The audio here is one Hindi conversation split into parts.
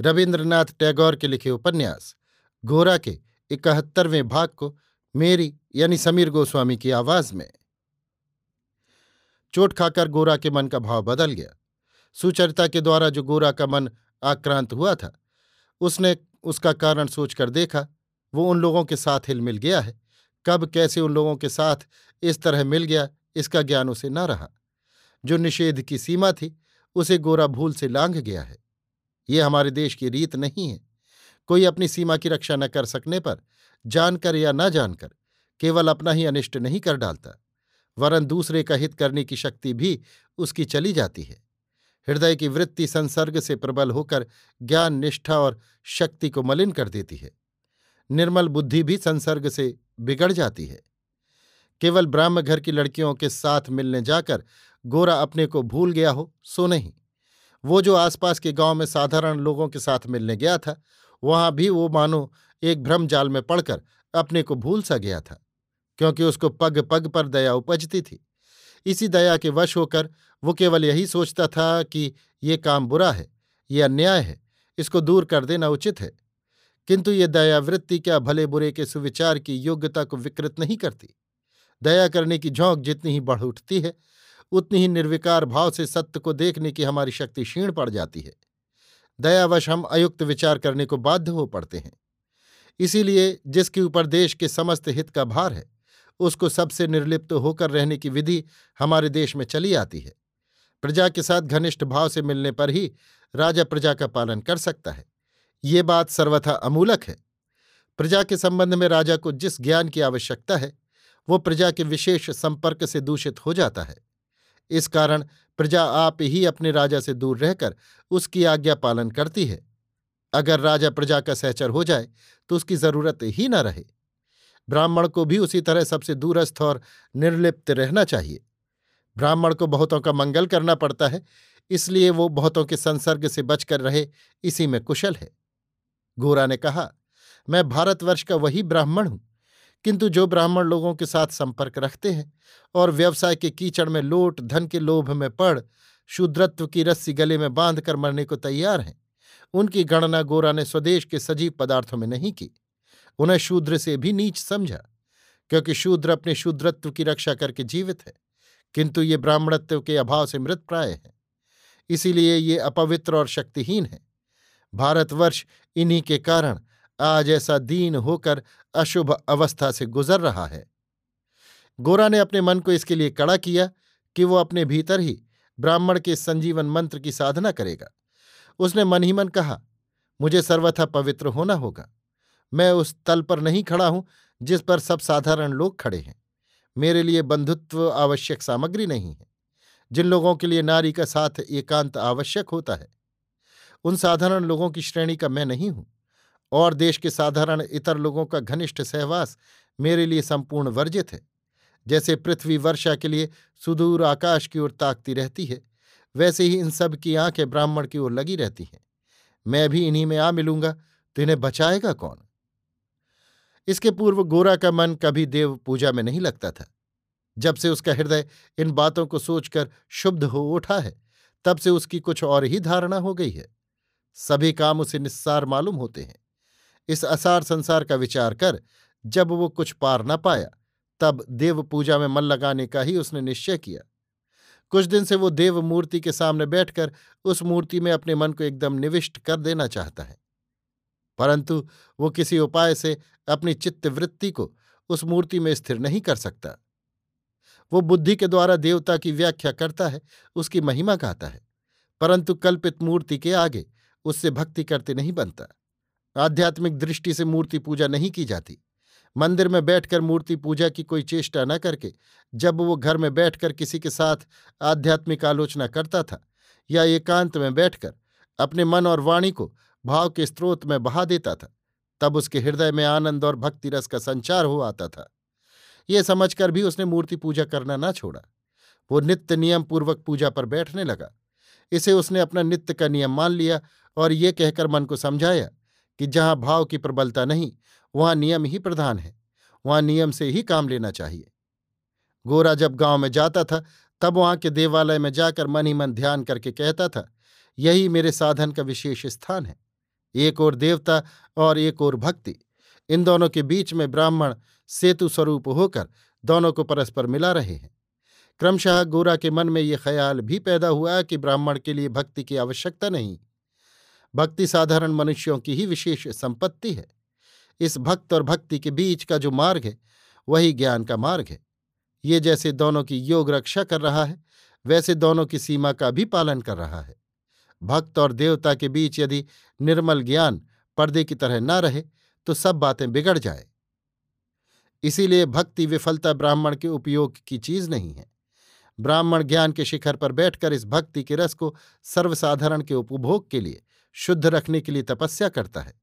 रविन्द्रनाथ टैगोर के लिखे उपन्यास, गोरा के इकहत्तरवें भाग को मेरी यानी समीर गोस्वामी की आवाज़ में। चोट खाकर गोरा के मन का भाव बदल गया। सुचरिता के द्वारा जो गोरा का मन आक्रांत हुआ था, उसने उसका कारण सोचकर देखा, वो उन लोगों के साथ हिल मिल गया है। कब, कैसे उन लोगों के साथ इस तरह मिल गया, इसका ज्ञान उसे न रहा। जो निषेध की सीमा थी, उसे गोरा भूल से लांघ गया है। ये हमारे देश की रीत नहीं है। कोई अपनी सीमा की रक्षा न कर सकने पर, जानकर या न जानकर, केवल अपना ही अनिष्ट नहीं कर डालता, वरन दूसरे का हित करने की शक्ति भी उसकी चली जाती है। हृदय की वृत्ति संसर्ग से प्रबल होकर ज्ञान, निष्ठा और शक्ति को मलिन कर देती है। निर्मल बुद्धि भी संसर्ग से बिगड़ जाती है। केवल ब्राह्म घर की लड़कियों के साथ मिलने जाकर गोरा अपने को भूल गया हो, सो नहीं। वो जो आसपास के गाँव में साधारण लोगों के साथ मिलने गया था, वहाँ भी वो मानो एक भ्रम जाल में पड़कर अपने को भूल सा गया था, क्योंकि उसको पग पग पर दया उपजती थी। इसी दया के वश होकर वो केवल यही सोचता था कि ये काम बुरा है, ये अन्याय है, इसको दूर कर देना उचित है। किंतु ये दयावृत्ति क्या भले बुरे के सुविचार की योग्यता को विकृत नहीं करती? दया करने की झोंक जितनी ही बढ़ उठती है उतनी ही निर्विकार भाव से सत्य को देखने की हमारी शक्ति क्षीण पड़ जाती है। दयावश हम अयुक्त विचार करने को बाध्य हो पड़ते हैं। इसीलिए जिसके ऊपर देश के समस्त हित का भार है, उसको सबसे निर्लिप्त होकर रहने की विधि हमारे देश में चली आती है। प्रजा के साथ घनिष्ठ भाव से मिलने पर ही राजा प्रजा का पालन कर सकता है। ये बात सर्वथा अमूलक है। प्रजा के संबंध में राजा को जिस ज्ञान की आवश्यकता है, वो प्रजा के विशेष संपर्क से दूषित हो जाता है। इस कारण प्रजा आप ही अपने राजा से दूर रहकर उसकी आज्ञा पालन करती है। अगर राजा प्रजा का सहचर हो जाए तो उसकी ज़रूरत ही न रहे। ब्राह्मण को भी उसी तरह सबसे दूरस्थ और निर्लिप्त रहना चाहिए। ब्राह्मण को बहुतों का मंगल करना पड़ता है, इसलिए वो बहुतों के संसर्ग से बचकर रहे, इसी में कुशल है। गोरा ने कहा, मैं भारतवर्ष का वही ब्राह्मण हूँ। किंतु जो ब्राह्मण लोगों के साथ संपर्क रखते हैं और व्यवसाय के कीचड़ में लोट, धन के लोभ में पड़, शूद्रत्व की रस्सी गले में बाँध कर मरने को तैयार हैं, उनकी गणना गोरा ने स्वदेश के सजीव पदार्थों में नहीं की। उन्हें शूद्र से भी नीच समझा, क्योंकि शूद्र अपने शूद्रत्व की रक्षा करके जीवित है, किंतु ये ब्राह्मणत्व के अभाव से मृत प्राय है। इसीलिए ये अपवित्र और शक्तिहीन है। भारतवर्ष इन्हीं के कारण आज ऐसा दीन होकर अशुभ अवस्था से गुजर रहा है। गोरा ने अपने मन को इसके लिए कड़ा किया कि वो अपने भीतर ही ब्राह्मण के संजीवन मंत्र की साधना करेगा। उसने मन ही मन कहा, मुझे सर्वथा पवित्र होना होगा। मैं उस तल पर नहीं खड़ा हूँ जिस पर सब साधारण लोग खड़े हैं। मेरे लिए बंधुत्व आवश्यक सामग्री नहीं है। जिन लोगों के लिए नारी का साथ एकांत आवश्यक होता है, उन साधारण लोगों की श्रेणी का मैं नहीं हूँ। और देश के साधारण इतर लोगों का घनिष्ठ सहवास मेरे लिए संपूर्ण वर्जित है जैसे पृथ्वी वर्षा के लिए सुदूर आकाश की ओर ताकती रहती है, वैसे ही इन सब की आँखें ब्राह्मण की ओर लगी रहती हैं। मैं भी इन्हीं में आ मिलूँगा तो इन्हें बचाएगा कौन? इसके पूर्व गोरा का मन कभी देव पूजा में नहीं लगता था। जब से उसका हृदय इन बातों को सोचकर शुद्ध हो उठा है, तब से उसकी कुछ और ही धारणा हो गई है। सभी काम उसे निस्सार मालूम होते हैं। इस असार संसार का विचार कर, जब वो कुछ पार न पाया, तब देव पूजा में मन लगाने का ही उसने निश्चय किया। कुछ दिन से वो देव मूर्ति के सामने बैठकर उस मूर्ति में अपने मन को एकदम निविष्ट कर देना चाहता है। परंतु वो किसी उपाय से अपनी चित्तवृत्ति को उस मूर्ति में स्थिर नहीं कर सकता। वो बुद्धि के द्वारा देवता की व्याख्या करता है, उसकी महिमा गाता है, परंतु कल्पित मूर्ति के आगे उससे भक्ति करते नहीं बनता। आध्यात्मिक दृष्टि से मूर्ति पूजा नहीं की जाती। मंदिर में बैठकर मूर्ति पूजा की कोई चेष्टा न करके, जब वो घर में बैठकर किसी के साथ आध्यात्मिक आलोचना करता था या एकांत में बैठकर अपने मन और वाणी को भाव के स्रोत में बहा देता था, तब उसके हृदय में आनंद और भक्ति रस का संचार हो आता था। ये समझकर भी उसने मूर्ति पूजा करना ना छोड़ा। वो नित्य नियम पूर्वक पूजा पर बैठने लगा। इसे उसने अपना नित्य का नियम मान लिया और ये कहकर मन को समझाया कि जहाँ भाव की प्रबलता नहीं, वहाँ नियम ही प्रधान है। वहाँ नियम से ही काम लेना चाहिए। गोरा जब गाँव में जाता था, तब वहाँ के देवालय में जाकर मन ही मन ध्यान करके कहता था, यही मेरे साधन का विशेष स्थान है। एक और देवता और एक और भक्ति। इन दोनों के बीच में ब्राह्मण सेतु स्वरूप होकर दोनों को परस्पर मिला रहे हैं। क्रमशः गोरा के मन में ये ख्याल भी पैदा हुआ कि ब्राह्मण के लिए भक्ति की आवश्यकता नहीं। भक्ति साधारण मनुष्यों की ही विशेष संपत्ति है। इस भक्त और भक्ति के बीच का जो मार्ग है, वही ज्ञान का मार्ग है। ये जैसे दोनों की योग रक्षा कर रहा है, वैसे दोनों की सीमा का भी पालन कर रहा है। भक्त और देवता के बीच यदि निर्मल ज्ञान पर्दे की तरह ना रहे तो सब बातें बिगड़ जाए। इसीलिए भक्ति विफलता ब्राह्मण के उपयोग की चीज़ नहीं है। ब्राह्मण ज्ञान के शिखर पर बैठकर इस भक्ति के रस को सर्वसाधारण के उपभोग के लिए शुद्ध रखने के लिए तपस्या करता है।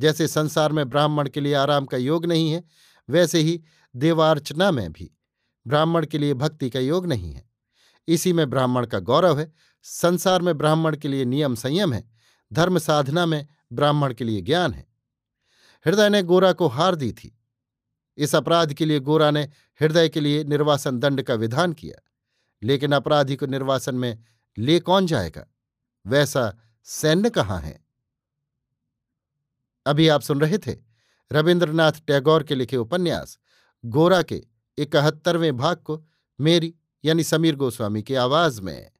जैसे संसार में ब्राह्मण के लिए आराम का योग नहीं है, वैसे ही देवार्चना में भी ब्राह्मण के लिए भक्ति का योग नहीं है। इसी में ब्राह्मण का गौरव है। संसार में ब्राह्मण के लिए नियम संयम है। धर्म साधना में ब्राह्मण के लिए ज्ञान है। हृदय ने गोरा को हार दी थी। इस अपराध के लिए गोरा ने हृदय के लिए निर्वासन दंड का विधान किया। लेकिन अपराधी को निर्वासन में ले कौन जाएगा? वैसा सैन्य कहाँ है? अभी आप सुन रहे थे रविन्द्रनाथ टैगोर के लिखे उपन्यास, गोरा के इकहत्तरवें भाग को मेरी यानी समीर गोस्वामी की आवाज़ में।